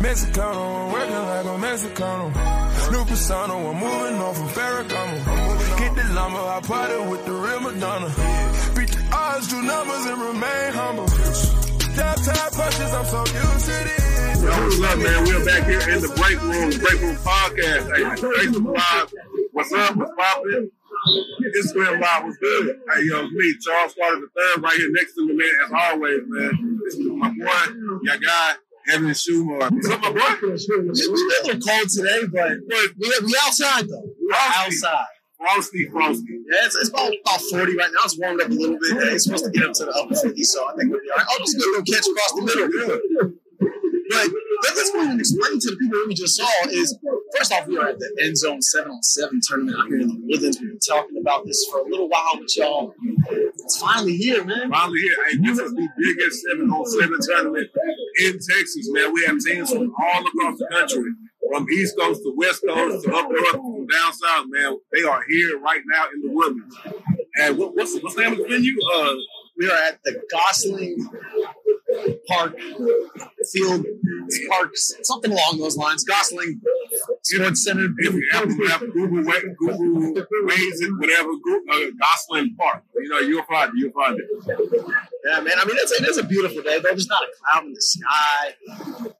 Mexicano, I'm working like a Mexicano. New persona, I'm moving on from Ferragamo. Get the llama, I party with the real Madonna. Beat the odds, do numbers, and remain humble. Tap punches, I'm so used to this. Yo, what's up, man? We're back here in the break room, break room podcast. Hey. What's up? What's poppin'? Instagram Live was good. Hey, yo, it's me, Charles Carter the third, right here next to me, man, as always, man. This is my boy, your guy, Evan Shumard. My boy? It's a little cold today, but we we outside though. We're outside. Frosty, Frosty. Yeah, it's, it's about, about 40 right now. It's warmed up a little bit. It's supposed to get up to the upper 50, so I think we'll be all right. Oh, just a little catch across the middle. Good. But let- let's go ahead and explain to the people we just saw is first off, we are at the end zone seven on seven tournament out here in the Woodlands. We've been talking about this for a little while with y'all. It's finally here, man. Finally here. Hey, this is the biggest 7 on 7 tournament in Texas, man. We have teams from all across the country, from East Coast to West Coast to up north, to down south, man. They are here right now in the Woodlands. And what, what's, what's the name of the venue? Uh, We are at the Gosling Park Field Park, something along those lines. Gosling Sports Center. if you Apple Map, Google, Google Waze it, whatever, Go- uh, Gosling Park. You know, you'll find it. You'll find it. Yeah, man. I mean, it's, it is a beautiful day, though. There's not a cloud in the sky.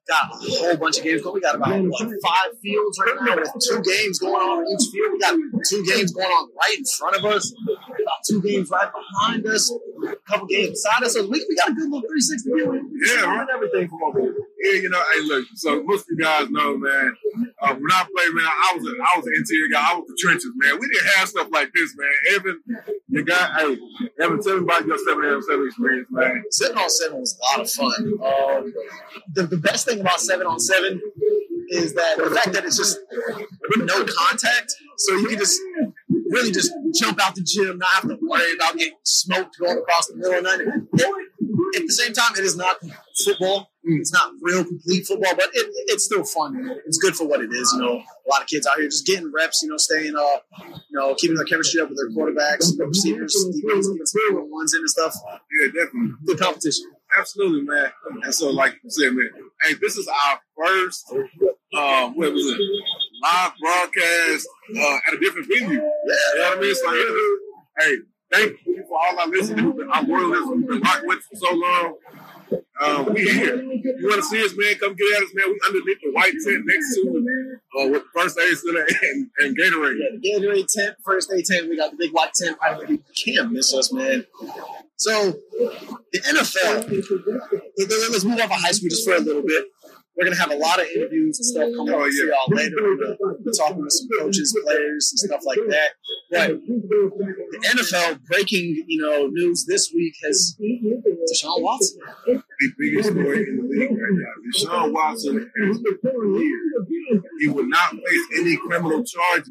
Got a whole bunch of games going. We got about what, five fields right now with two games going on each field. We got two games going on right in front of us, about two games right behind us, a couple games beside us. So we, we got a good little 360 view. We Yeah, see right. everything from over here. Yeah, you know, hey, look. So most of you guys know, man. Uh, when I played, man, I was a, I was an interior guy. I was the trenches, man. We didn't have stuff like this, man. Evan, you got, hey, Evan, tell me about your seven on seven experience, man. Seven on seven was a lot of fun. Um, the, the best thing about seven on seven is that the fact that it's just no contact, so you can just really just jump out the gym, not have to worry about getting smoked going across the middle of the night. It- at the same time, it is not football. It's not real complete football, but it, it's still fun. It's good for what it is. You know, a lot of kids out here just getting reps. You know, staying up. You know, keeping their chemistry up with their quarterbacks, their receivers, defense, ones in and stuff. Yeah, definitely. Good competition. Absolutely, man. And so, like you said, man, hey, this is our first, um, what was it, live broadcast uh, at a different venue. You know what I mean? It's like, hey, thank all our listeners, who've been- our listeners, who've been rocking with for so long. Um, we here. You want to see us, man? Come get at us, man. We underneath the white tent next to uh, with First Aid Center and, and Gatorade. Yeah, the Gatorade tent, first day tent. We got the big white tent right there. You can't miss us, man. So the NFL. let- Let's move off of high school just for a little bit. We're gonna have a lot of interviews and stuff coming Oh, up yeah. y'all later. We're be talking with some coaches, players, and stuff like that. But the NFL breaking, you know, news this week has Deshaun Watson. the biggest story in the league right now. Deshaun Watson here. He will not face any criminal charges.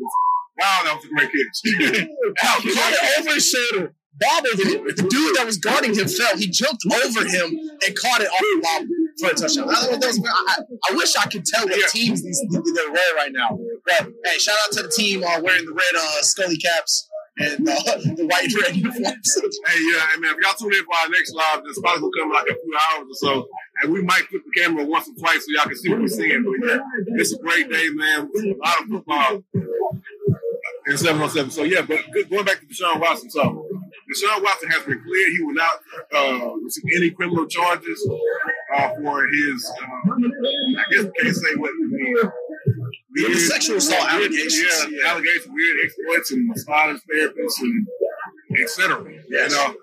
Wow, that was a great catch. That He was a caught it over his shoulder, bobbled it. The dude that was guarding him fell. He jumped over him and caught it off the bobble for a touchdown. I, that was- I- I wish I could tell what teams these they're wearing right now. But hey, shout out to the team uh, wearing the red uh, Scully caps and uh, the white red uniforms. Hey, yeah, hey, man, if y'all tune in for our next live, this probably will come in like a few hours or so. And we might flip the camera once or twice so y'all can see what we're seeing. But yeah, it's a great day, man. A lot of football. And 707. So, yeah, but good, going back to Deshaun Watson. So, Deshaun Watson has been cleared. He will not uh, receive any criminal charges uh, for his, uh, I guess we can't say what the The sexual assault allegations. Yeah, allegations, weird exploits and massage therapists and etc. Yes. You know.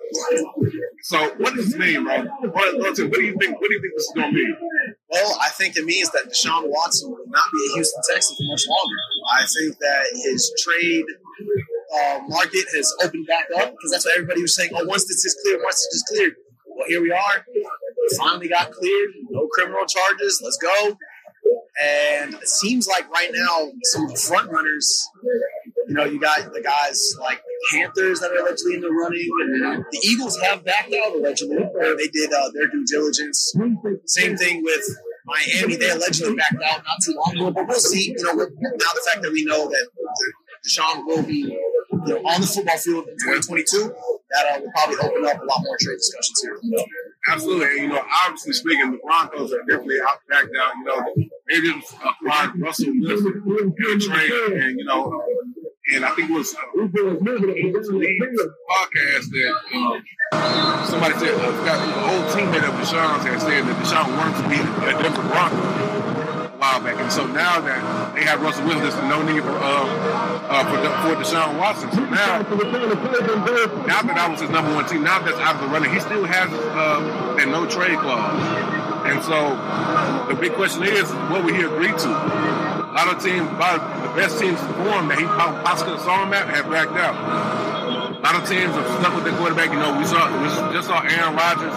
So what does this mean, bro? What, what do you think? What do you think this is gonna mean? Well, I think it means that Deshaun Watson will not be a Houston Texan for much longer. I think that his trade uh, market has opened back up because that's what everybody was saying. Oh, once this is cleared, once this is cleared. Well, here we are. Finally got cleared. No criminal charges. Let's go. And it seems like right now, some front runners, you know, you got the guys like the Panthers that are allegedly in the running. The Eagles have backed out allegedly. Or they did uh, their due diligence. Same thing with Miami. They allegedly backed out not too long ago. But we'll see. You know, now the fact that we know that Deshaun will be you know, on the football field in 2022, that uh, will probably open up a lot more trade discussions here. Absolutely. And, you know, obviously speaking, the Broncos are definitely out backed out. You know, they just acquired Russell Wilson in a trade, and you know, and I think it was uh, podcast that um, somebody said uh, got an old teammate of Deshaun's had said that Deshaun wanted to be a Denver Bronco while back, and so now that they have Russell Wilson, there's no need for uh, uh, for, for Deshaun Watson. So now, now that that was his number one team, now that's out of the running, he still has uh, that no trade clause. And so the big question is, what will he agree to? A lot of teams, about the best teams form that he possibly saw him at have backed out. A lot of teams have stuck with their quarterback. You know, we saw we just saw Aaron Rodgers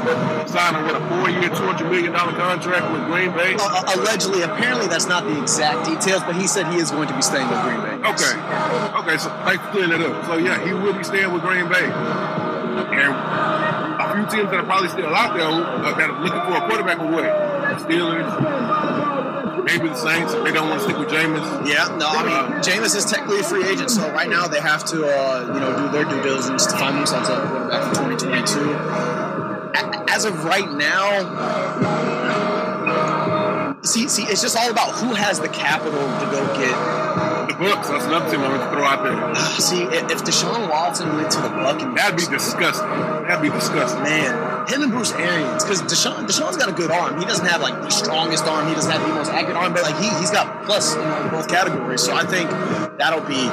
signing with a four-year, two hundred million dollar contract with Green Bay. Allegedly, apparently that's not the exact details, but he said he is going to be staying with Green Bay. Okay, okay. So thanks for clearing that up. So yeah, he will be staying with Green Bay. And a few teams that are probably still out there uh, that are looking for a quarterback away. The Steelers, maybe the Saints. if They don't want to stick with Jameis. Yeah, no, I mean, uh, Jameis is technically a free agent, so right now they have to, uh, you know, do their due diligence to find themselves a quarterback for 2022. As of right now, see, see, it's just all about who has the capital to go get Bucks. That's another team I'm going to throw out there. See, if Deshaun Watson went to the Buccaneers, that'd be disgusting. That'd be disgusting. Man, him and Bruce Arians, because Deshaun, Deshaun's got a good arm. He doesn't have like the strongest arm. He doesn't have the most accurate arm, but like he he's got plus in both categories. So I think that'll be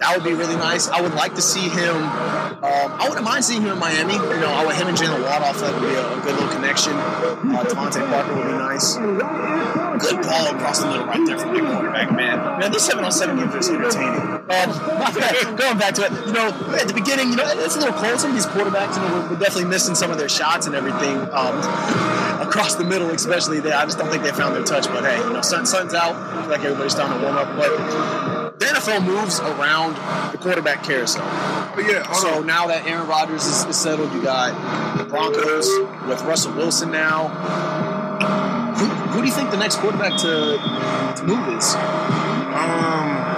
that would be really nice. I would like to see him. Um, I wouldn't mind seeing him in Miami. You know, I would him and Jalen off that would be a, a good little connection. Uh, DeVante Parker would be nice. Good ball across the middle right there from the quarterback, man. Man, this seven on seven games is entertaining. Um, going back to it, you know, at the beginning, you know, it's a little cold. Some of these quarterbacks, you know, we're, we're definitely missing some of their shots and everything um, across the middle, especially there. I just don't think they found their touch. But hey, you know, sun, sun's out. I feel like everybody's starting to warm up. But the NFL moves around the quarterback carousel. But yeah, so now that Aaron Rodgers is, is settled, you got the Broncos with Russell Wilson now. Who, who do you think the next quarterback to, to move is? Um,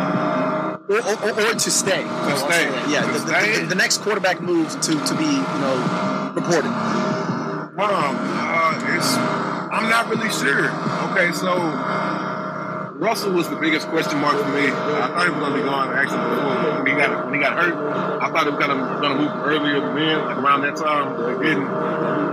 or, or, or, to stay. To stay. Yeah, to the, stay? The, the, next quarterback move to, to be, you know, reported. Um, uh, it's, I'm not really sure. Okay, so Russell was the biggest question mark for me. I thought he was going to be gone actually before when he got when he got hurt. I thought he was going to going to move earlier than then, like around that time, but didn't.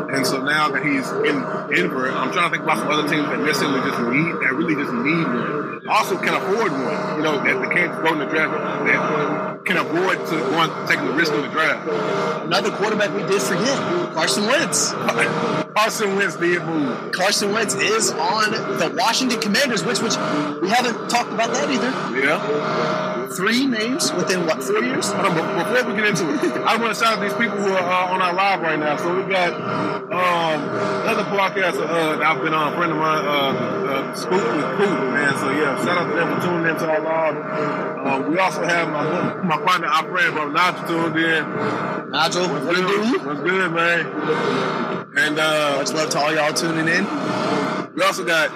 And so now that he's in Denver, I'm trying to think about some other teams that necessarily just need that really just need one. Also can afford one. You know, that they can't go in the draft that can avoid to going taking the risk in the draft. Another quarterback we did forget, Carson Wentz. Carson Wentz did move. Carson Wentz is on the Washington Commanders, which which we haven't talked about that either. Yeah. Three names within what four years? Before we get into it, I want to shout out these people who are uh, on our live right now. So we got um, another podcast uh, that I've been on, a friend of mine, uh, uh, Scoop with Coop, man. So yeah, shout out to them for tuning into our live. Uh, we also have my my partner, our friend, brother Nigel, tuned in. Nigel, what's what good? What's good, man? And uh, much love to all y'all tuning in. We also got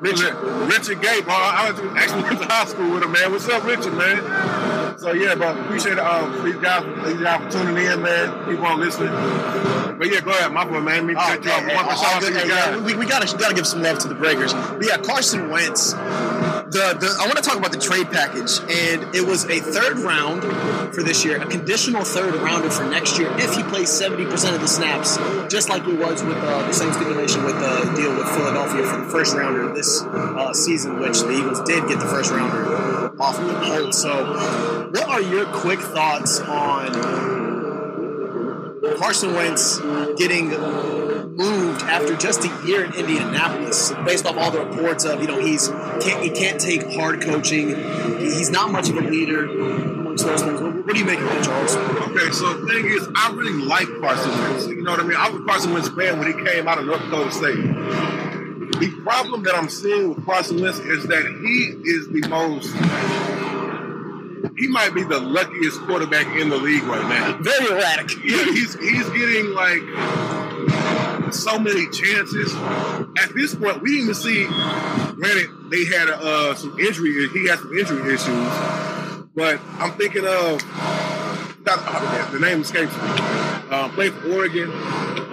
Richard Richard Gabe. I actually went to high school with him, man. What's up, Richard, man? So yeah, but appreciate uh, these guys, these guys for tuning in, man. Keep on listening. But yeah, go ahead, my boy, man. Me Oh, cut you off. hey, One hey, shout out to you guys. we, we gotta gotta give some love to the Breakers. But yeah, Carson Wentz. The, the I want to talk about the trade package, and it was a third round for this year, a conditional third rounder for next year if he plays seventy percent of the snaps, just like it was with uh, the same stipulation with the deal with Philadelphia for the first rounder this uh, season, which the Eagles did get the first rounder off of the Colts. So, what are your quick thoughts on Carson Wentz getting moved after just a year in Indianapolis, based off all the reports of you know he's can't he can't take hard coaching, he's not much of a leader amongst those things. What, do you make of that, Charles? Okay, so the thing is, I really like Carson Wentz. You know what I mean? I was Carson Wentz fan when he came out of North Dakota State. The problem that I'm seeing with Carson Wentz is that he is the most. He might be the luckiest quarterback in the league right now. Very erratic. Yeah, he's he's getting like so many chances. At this point, we didn't even see. Granted, they had uh, some injury. He had some injury issues, but I'm thinking of uh, the name escapes me. Um, played for Oregon.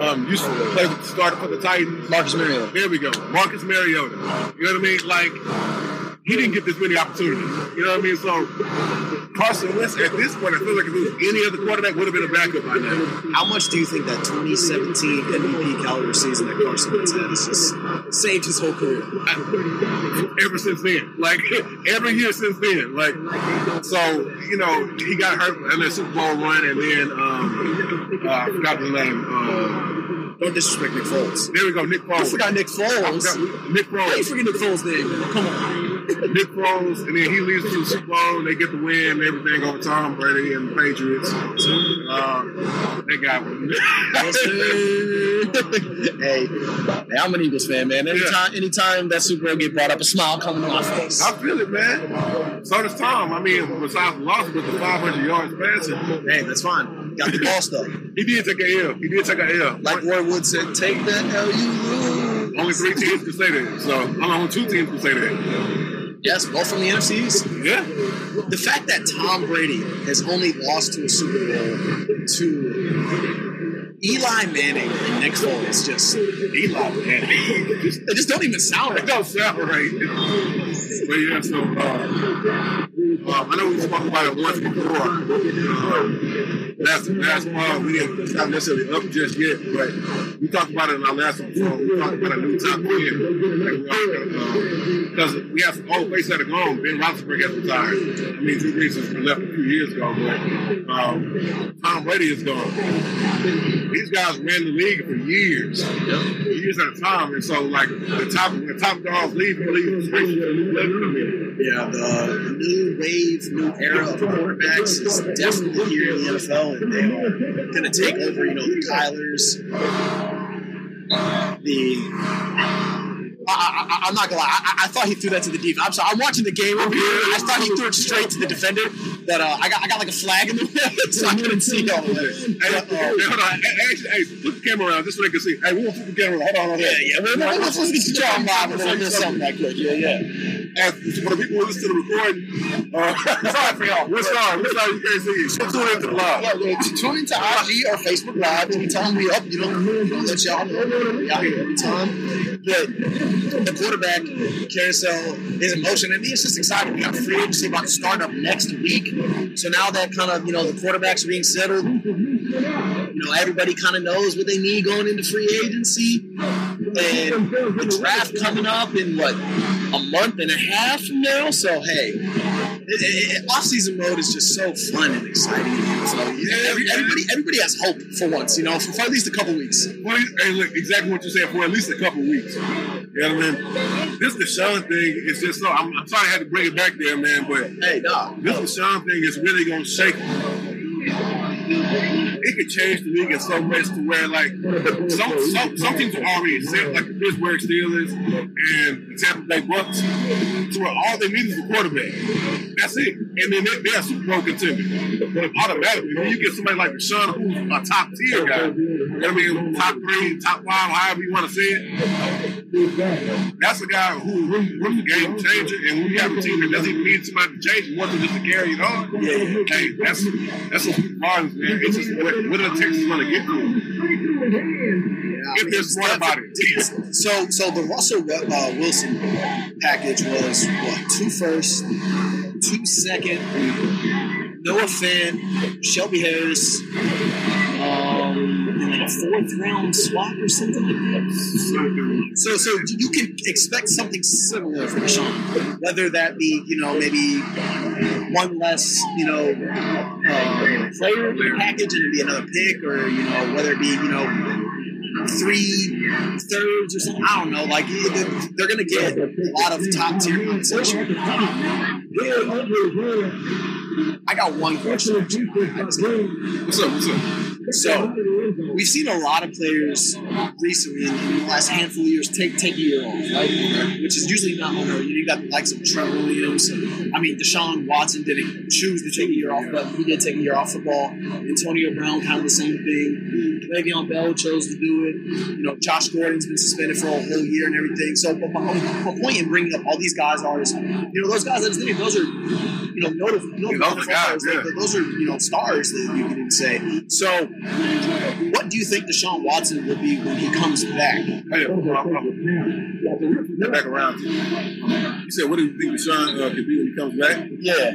Um, used to play with started for the Titans. Marcus Mariota. There we go. Marcus Mariota. You know what I mean? Like he didn't get this many opportunities. You know what I mean? So Carson Wentz at this point, I feel like if it was any other quarterback, would have been a backup by now. How much do you think that 2017 MVP caliber season that Carson Wentz had has just saved his whole career? Ever since then, like every year since then, like so, you know, he got hurt in the Super Bowl run, and then um, uh, I forgot the name. Um, Don't disrespect Nick Foles. there we go, Nick Foles. I forgot Nick I Foles. forgot Nick Foles. forget Nick Foles' name? Come on. Nick Foles, and then he leads to the Super Bowl, and they get the win, and everything over Tom Brady and the Patriots. Uh, was. Yes, sir. hey, hey, I'm an Eagles fan, man. Anytime, anytime that Super Bowl get brought up, a smile coming to my face. I feel it, man. So does Tom. I mean, besides loss with the 500 yards passing, Hey, that's fine. Got the ball stuff. he did take a L. He did take a L. Like Roy Wood said, take that L you lose. only three teams can say that. So I mean, only two teams can say that. Yes, both from the NFCs. Yeah. The fact that Tom Brady has only lost to a Super Bowl to Eli Manning and Nick Foles just Eli, man. they just don't even sound right. don't sound right. But yeah, so uh, uh, I know we spoke about it once before. Um, last last fall, we didn't not necessarily up just yet, but we talked about it in our last episode. We talked about a new top ten because we have some old faces that are gone. Ben Roethlisberger has retired. I mean, Drew Brees has left a few years ago, but um, Tom Brady is gone. These guys ran the league for years, years at a time, and so like the top the top dogs leave, you leave space for the new left come in. Yeah, the new wave, new era of quarterbacks is definitely here in the NFL, and they are going to take over. You know, the Kylers, the. I, I, I'm not gonna lie. I, I thought he threw that to the defense. I'm sorry. I'm watching the game over here. I thought he threw it straight to the defender, but uh, I got I got like a flag in the way, so I couldn't see all of it. Hey, hey, hold on. Hey, actually, hey, flip the camera around just so they can see. Hey, we want to flip the camera around. Hold on, hold on. Yeah, yeah. Well, well, let's, let's get live before we miss something that quick. Yeah, yeah. And for the people who listen to the recording, uh, sorry for y'all. We're sorry. We're sorry you can't see you. Tune into the live. Yeah, yeah, tune into IG or Facebook Live. Anytime we up, you know, we'll let y'all know. We out here every time. But the quarterback carousel is in motion, and it's just exciting. We got free agency about to start up next week. So now that kind of, you know, the quarterbacks are being settled, you know, everybody kind of knows what they need going into free agency. And the draft coming up in what, a month and a half from now? So, hey, it, it, it, off-season mode is just so fun and exciting. So yeah, every, everybody, everybody has hope for once, you know, for, for at least a couple weeks. Well, hey, look, exactly what you said for at least a couple weeks. You know what I mean? This Deshaun thing is just so. I'm, I'm sorry I had to bring it back there, man, but Hey, nah, this Deshaun thing is really gonna shake. It could change the league in so much to where like some some, some teams are already set, like the Pittsburgh Steelers and the Tampa Bay Bucks, to where all they need is a quarterback. That's it, and then they're, they're a Super Bowl contender. But automatically, when you get somebody like Deshaun, who's a top tier guy, I mean, top three, top five, however you want to say it, that's a guy who really, really game changer. And you have a team that doesn't even need somebody to change more than just to carry it on, hey, that's that's what Marlins, man. It's just what, are the Texans going to get to? If they're smart about it. So, so the Russell uh, Wilson package was what two first, two second, Noah Fant, Shelby Harris, um, and like a fourth round swap or something like that. So, so you can expect something similar from Sean, whether that be you know maybe one less you know player package and it'd be another pick, or you know whether it be you know three thirds or something. I don't know. Like they're, going to get a lot of top tier compensation. I got one question. What's up? What's up? So we've seen a lot of players recently in, the last handful of years take take a year off, right? Which is usually not unheard. You got the likes of Trevor Williams and I mean, Deshaun Watson didn't choose to take a year off, but he did take a year off football. Antonio Brown, kind of the same thing. Le'Veon Bell chose to do it. You know, Josh Gordon's been suspended for a whole year and everything. So, but my, my point in bringing up all these guys are, is, you know, those guys, those are, you know, notable, notable those, are guys, yeah. those are, you know, stars that you can say. So, what do you think Deshaun Watson will be when he comes back? Hey, back around. You said, what do you think Deshaun uh, could be when he comes back? Yeah.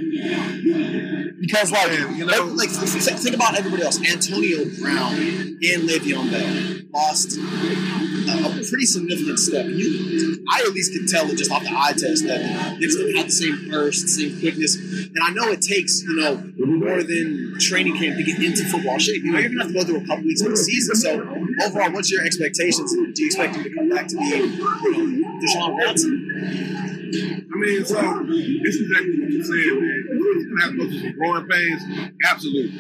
Because, like, you know, like think about everybody else. Antonio Brown and Le'Veon Bell lost a pretty significant step. You, I at least can tell it just off the eye test that they just don't have the same burst, same quickness. And I know it takes, you know, more than training camp to get into football shape. You know, you're going to have to go through a couple weeks of the season. So, overall, what's your expectations? Do you expect him to come back to be, you know, Deshaun Watson? I mean, so this is exactly what you said, man. He's gonna have some growing pains. Absolutely.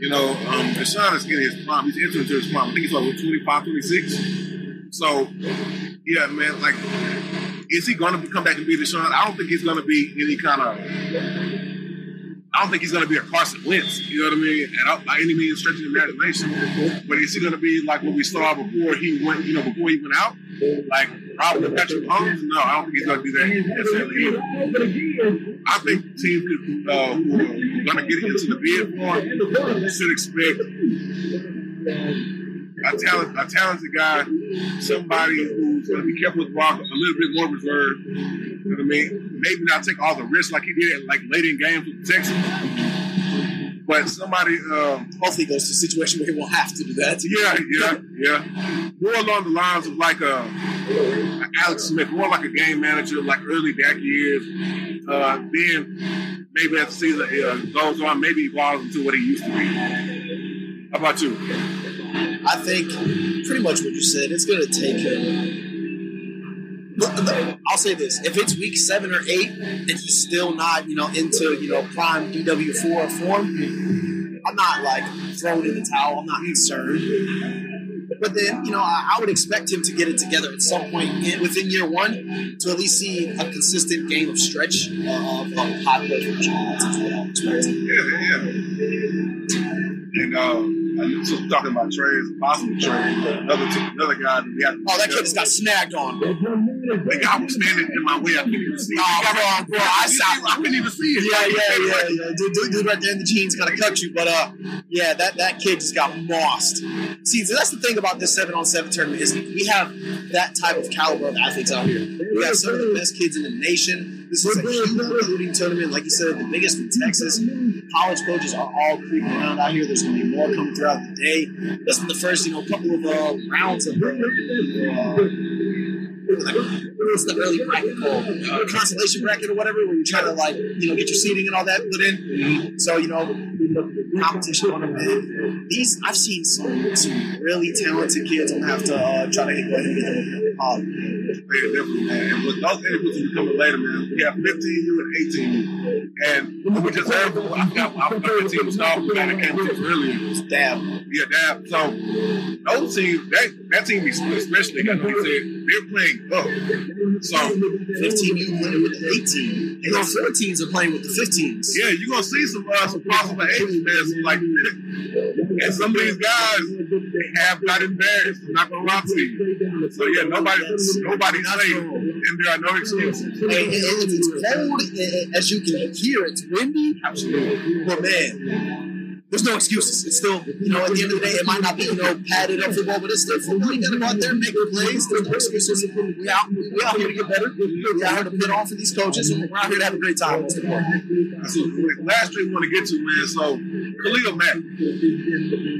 You know, um, Deshaun is getting his prime. He's entering into his prime. I think he's like 25, 26. So, yeah, man, like, is he gonna come back and be Deshaun? I don't think he's gonna be any kind of I don't think he's going to be a Carson Wentz, you know what I mean? And by any means, stretching the imagination. But is he going to be like what we saw before he went, you know, before he went out? Like probably Patrick Mahomes? No, I don't think he's going to do that necessarily either. I think teams could, uh, who are going to get into the bid for should expect a, talent, a talented guy, somebody who's going to be careful with the a little bit more reserved. You know what I mean? Maybe not take all the risks like he did, like late in games with the Texans. But somebody, um, hopefully, goes to a situation where he won't have to do that. Yeah, yeah, yeah. More along the lines of like a, a Alex Smith, more like a game manager, like early back years. Uh, then maybe as the season uh, goes on, maybe evolves into what he used to be. How about you? I think pretty much what you said. It's going to take him. I'll say this: if it's week seven or eight and he's still not, you know, into you know prime DW four form, I'm not like throwing in the towel. I'm not concerned. But then, you know, I, I, would expect him to get it together at some point in, within year one to at least see a consistent game of stretch uh, of, of I'm expecting. Yeah, yeah. And um, like, so talking about trades, possible trades. Another another guy that we had. Oh, that kid just got snagged on. The guy was standing in my way. I couldn't even see. Oh, on, bro. I, I, I couldn't even see it. Yeah, yeah, yeah, yeah. Dude, dude, dude right there in the jeans kind of cut you, but uh, yeah, that that kid just got mossed. See, so that's the thing about this seven on seven tournament is we have that type of caliber of athletes out here. We have some of the best kids in the nation. This is a huge recruiting tournament, like you said, the biggest in Texas. College coaches are all creeping around out here. There's going to be more coming throughout the day. This is the first, you know, couple of uh, rounds of uh, what's the early bracket called? Uh, consolation bracket or whatever, where you're trying to like, you know, get your seating and all that put in. So, you know, competition on them. These I've seen some some really talented kids. I'm have to uh, try to go ahead and get them. Um, yeah, definitely, man. And with those individuals will coming later, man. We have 15U and 18U, and we just heard. I forgot. I forgot 15 was off. Man, that came to earlier. Dab. Yeah, dab. So those teams, that that team especially, got like you said, they're playing up. So 15U playing with the 18, and those 14s are playing with the 15s. Yeah, you're gonna see some uh, some possible man. Some like, and some of these guys have got embarrassed. I'm not gonna lie to you. So yeah, nobody, nobody's safe, and there are no excuses. Hey, it's cold, as you can hear, it's windy. Absolutely, but man there's no excuses. It's still, you know, at the end of the day, it might not be, you know, padded up football, but it's still football. You gotta go out there and make plays. There's no excuses. We out, we out here to get better. We out here to put on for these coaches, and we're out here to have a great time. Last thing we want to get to, man. So, Khalil Mack.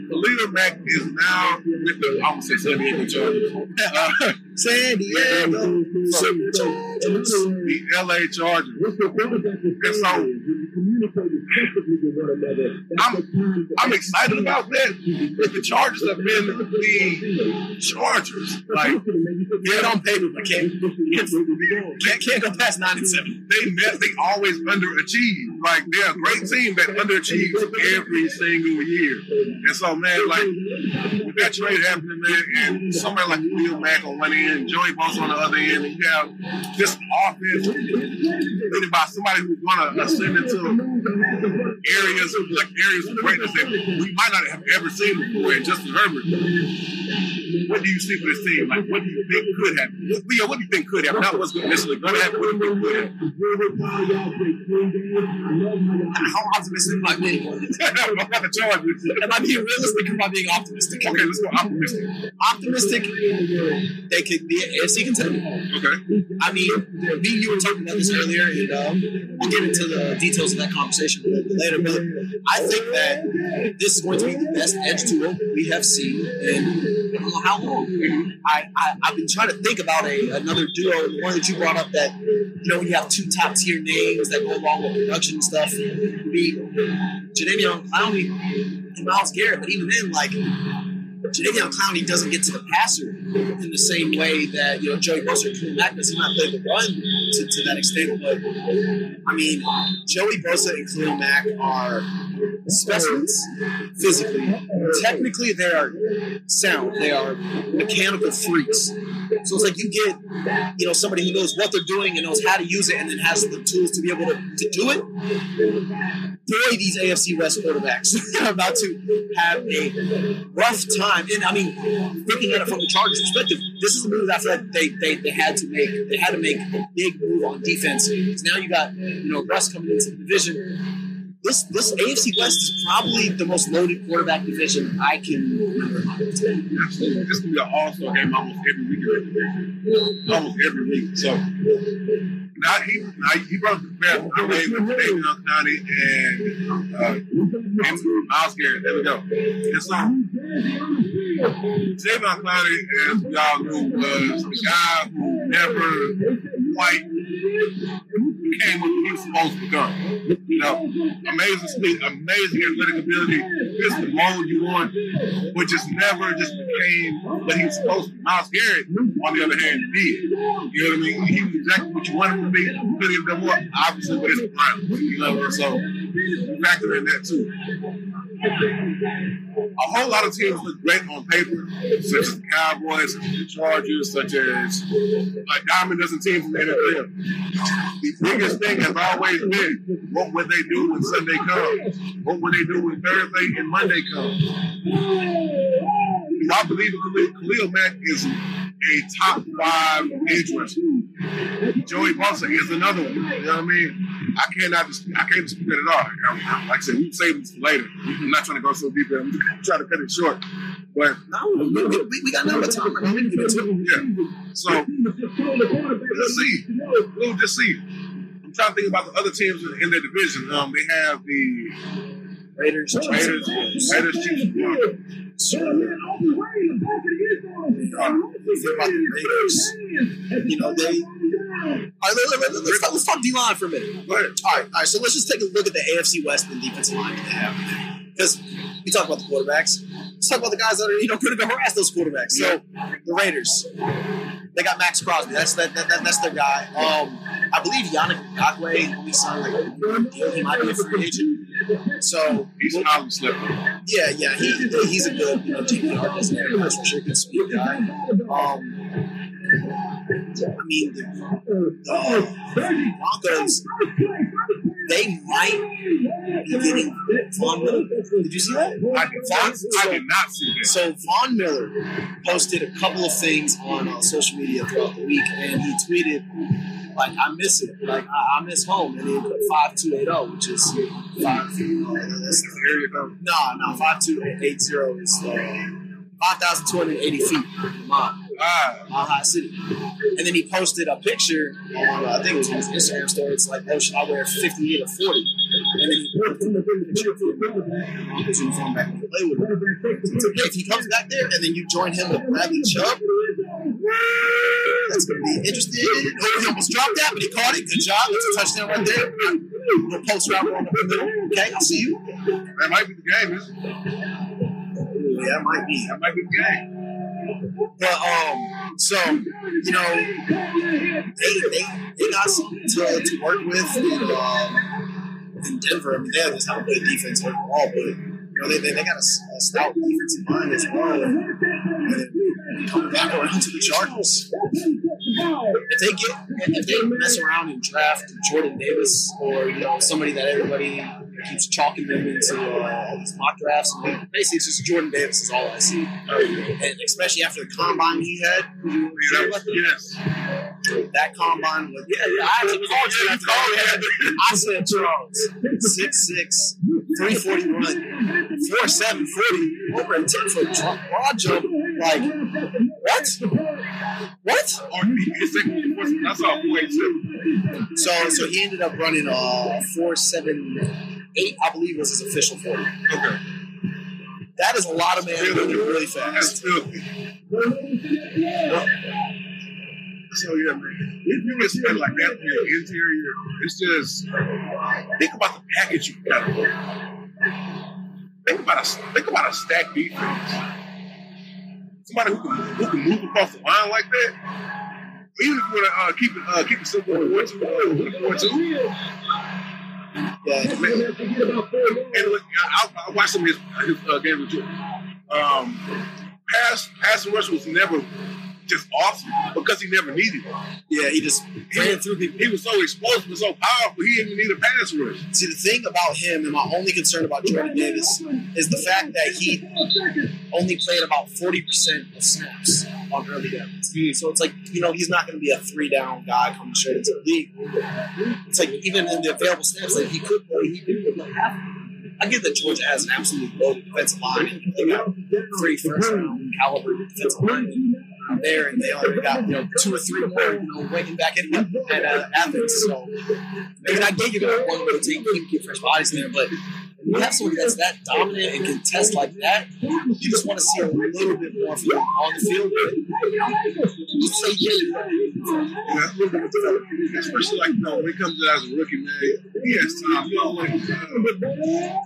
Khalil Mack is now with the, I would say San Diego Chargers. Uh, San Diego Chargers. The LA Chargers. And so, I'm, I'm excited about that. The Chargers have been the Chargers. Like, get on paper, but can't, can't, can't go past 9 and 7. They, they always underachieve. Like, they're a great team that underachieves every single year. And so, man, like, with that trade happening, man, and somebody like Khalil Mack on one end, Joey Bosa on the other end, you have this offense leading by somebody who's going to ascend into areas like areas of greatness that we might not have ever seen before. And Justin Herbert, what do you see for this team? Like, what do you think could happen? What, Leo, what do you think could happen? Not what's necessarily going to happen. What do you think could happen? How optimistic am I being? I'm not the Chargers. Am I being realistic or am I being optimistic? Okay, let's go optimistic. Optimistic, they could be an AFC contender. Okay. I mean, me and you were talking about this earlier, and um, we'll get into the details of that conversation a little bit later. But I think that this is going to be the best edge duo we have seen in I don't know how long. I, I I've been trying to think about a another duo, the one that you brought up that you know when you have two top tier names that go along with production and stuff. Be Jadeveon Clowney and Myles Garrett, but even then, like. Jadeveon Clowney doesn't get to the passer in the same way that you know Joey Bosa or Khalil Mack does. He might play the run to, to that extent, but I mean Joey Bosa and Khalil Mack are specimens physically. Technically, they are sound. They are mechanical freaks. So it's like you get you know somebody who knows what they're doing and knows how to use it, and then has the tools to be able to, to do it. Boy, these AFC West quarterbacks are about to have a rough time. And I mean, looking at it from the Chargers' perspective, this is a move that they, they, they had to make. They had to make a big move on defense. Because now you got you know Russ coming into the division. This this AFC West is probably the most loaded quarterback division I can remember. Absolutely. This can be an all star game almost every week. in that division. Almost every week. So now he now he brought the best. I made with David County and uh, and Myles Garrett. There we go. And so Javion Clowney, as we all knew, was the guy who never quite became what he was supposed to become. You know, amazing speed, amazing athletic ability, fits the mold you want, but just never just became what he was supposed to be. Myles Garrett, on the other hand, did. You know what I mean? He was exactly what you wanted to be. Could have done more? Obviously, but it's Brown. You know, so factor in that too. A whole lot of teams look great on paper, such as the Cowboys, the Chargers, such as a diamond dozen teams in the NFL. The biggest thing has always been what would they do when Sunday comes? What would they do when Thursday and Monday comes? I believe Khalil Mack is a top five edge rusher. Joey Bosa is another one. You know what I mean? I cannot, I can't dispute that at all. I'm- Like I said, we save this for later. I'm not trying to go so deep. I'm just trying to cut it short. But No, we, we, we, got another time. We're gonna get into it. yeah, so let's see. We'll just see. I'm trying to think about the other teams in, in their division. Um, they have the Raiders, Chiefs. Raiders, Raiders, Chiefs. about the Raiders. You know, they. All right, let, let, let, let's, talk, let's talk D line for a minute. All right, all right. So let's just take a look at the AFC West and defensive line that they have. Because we talk about the quarterbacks. Let's talk about the guys that are you know going to harass those quarterbacks. So the Raiders, they got Maxx Crosby. That's that, that, that that's their guy. Um, I believe Yannick Ngakoue signed like a deal. He might be a free agent. So He's probably slipping. yeah, yeah, he he's a good you know GPR designated that's for sure. Good speed guy. Um, I mean the, the Broncos they might be getting Von Miller. Did you see that? I did, I did not see that. So Von Miller posted a couple of things on uh, social media throughout the week, and he tweeted like, "I miss it, like I, I miss home," and then he put five two eight zero, which is five. That's The area code. no, no, five two eight zero is uh, five thousand two hundred eighty feet Ah, Mile High City. And then he posted a picture on, uh, I think it was his Instagram story. It's like, oh, should I wear fifty eight or forty? And then he uniform back and play with him. If he comes back there and then you join him with Bradley Chubb, that's going to be interesting. Oh, he almost dropped that, but he caught it. Good job. That's a touchdown right there. Little post route going up the middle. Okay, I'll see you. that might be the game. Isn't it? Yeah, it might be. That might be the game. But um, so you know, they they, they got something to, to work with in, um, in Denver. I mean, they have this have a good defense overall, but You know, they, they, they got a, a stout defensive line as well. And coming back around to the Chargers. If they get if they mess around and draft Jordan Davis or you know somebody that everybody keeps chalking them into uh, all these mock drafts, and basically it's just Jordan Davis is all I see. And especially after the combine he had, Yes. that combine was yeah, yeah I actually called you. I called you. I said Charles, 6'6", 341, 4'7", 40, over a 10 foot broad jump. Like, what? What? Or his second was that's all way too. So, so he ended up running a four seven eight, I believe was his official forty. Okay. That is a lot of man moving really fast. So yeah, man. If you can spend like that for your interior, it's just think about the package you got. Think about a think about a stacked defense. Somebody who can who can move across the line like that. Even if you want to uh, keep it uh, keep it simple, one two one, one two. Yeah, And look, I, I watched some of his, his uh, games with Jordan. Um, pass passing rush was never just awesome because he never needed it. yeah, he just ran through people. He was so explosive and so powerful, he didn't even need a pass rush. See, the thing about him, and my only concern about Jordan Davis, is the fact that he only played about 40% of snaps on early downs. So it's like, you know, he's not going to be a three down guy coming straight into the league. It's like, even in the available snaps, like he could play, he didn't play half. I get that Georgia has an absolutely loaded defensive line, they got three first round caliber defensive linemen there, and they only got you know two or three more, you know, waiting back in at uh, Athens. So, mean, I get you one team, keep get fresh bodies in there, but when you have somebody that's that dominant and can test like that, you just want to see a little bit more from them on the field. Just say yeah. Yeah, a little bit of especially like you know when he comes in as a rookie, man, he has time. You know, like, uh,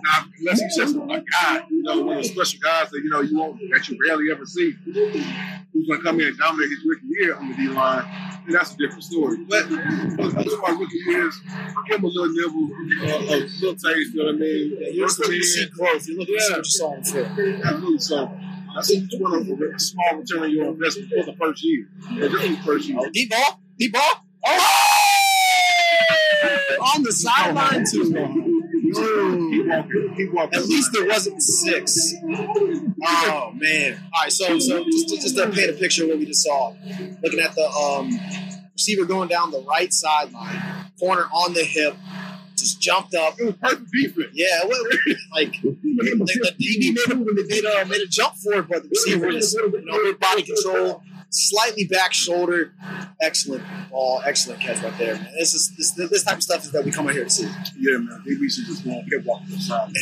now unless he's just a guy, you know, one of those special guys that you know you won't that you rarely ever see, who's going to come in and dominate his rookie year on the D line, and that's a different story. But for the most part, rookie years, give him a little nibble, uh, a little taste. You know what I mean? You're Work looking him to see growth. You're looking to see what you saw on film. Absolutely. So I think each one of them a small return on your investment for the first year. Yeah, just for the first year. Oh, deep ball, deep ball. Oh! On the sideline too. Keep walking. Keep walking. At least there wasn't six. Oh man! All right, so so just to, just to paint a picture of what we just saw, looking at the um, receiver going down the right sideline, corner on the hip, just jumped up. It was perfect defense. Yeah, well, like the, the DB made a, made, a, made a jump for it, but the receiver just you know body control, slightly back shoulder, excellent ball, excellent catch right there, man. This is this, this type of stuff is that we come out here to see. Yeah, man. DB should just go on, keep walking inside.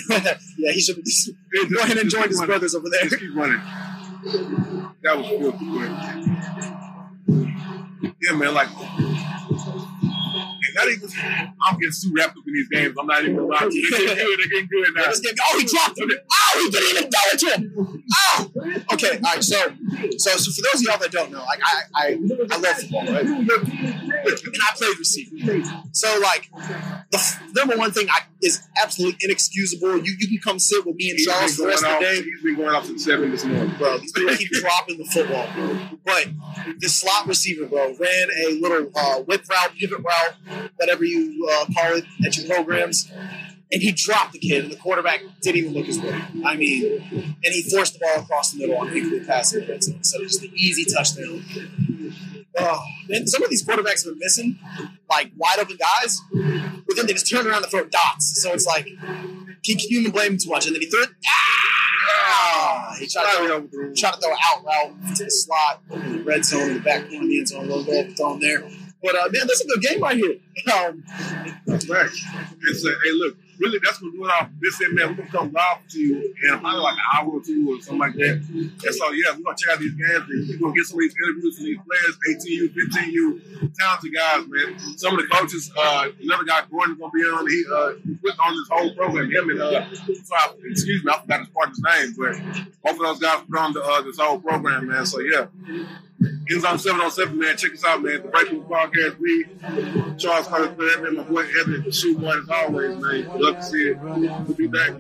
yeah, he should just go ahead and join his brothers over there. Just keep running. That was real quick. Yeah, man. Like, not even. I'm getting too wrapped up in these games. I'm not even allowed to. They're getting good. They're getting good now. Oh, he dropped it. Oh, he didn't even throw it to him. Oh. Okay, all right. So, so, so for those of y'all that don't know, like I, I, I love football, right? And I played receiver. So, like, the number one thing I, is absolutely inexcusable. You, you can come sit with me and He's Charles been the rest going of the day. He's been going off to seven this morning. bro. These people keep dropping the football. bro. But the slot receiver, bro, ran a little uh, whip route, pivot route, whatever you uh, call it at your programs. And he dropped the kid, and the quarterback didn't even look his way. I mean, and he forced the ball across the middle on an incomplete pass interference of just an easy touchdown. Oh, and some of these quarterbacks have been missing, like wide open guys, but then they just turn around and throw dots. So it's like, can, can you even blame him too much? And then he threw it. Ah! He tried to throw trying to throw an out route to the slot, in the red zone, in the back corner, the end zone, a little bit thrown there. But uh, man, that's a good game right here. Um, right. And say, hey, look, really, that's what we're doing off this end, man. We're gonna come live to you in probably like an hour or two or something like that. And so, yeah, we're gonna check out these games. And we're gonna get some of these interviews from these players, 18U, 15U, talented guys, man. Some of the coaches, uh, another guy, Gordon's gonna be on. He uh, put on this whole program. Him and uh, so I, excuse me, I forgot his partner's name, but both of those guys put on the, uh, this whole program, man. So yeah. On 707, man. Check us out, man. The Breakthrough Podcast. Me, Charles Carter, man. My boy Evan, shoot one as always, man. Love to see it. We'll be back.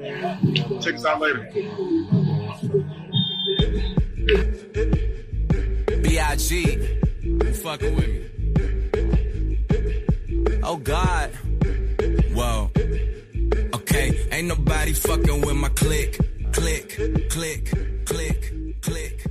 Check us out later. B.I.G. Fucking with me. Oh, God. Whoa. Okay, ain't nobody fucking with my click, click, click, click, click.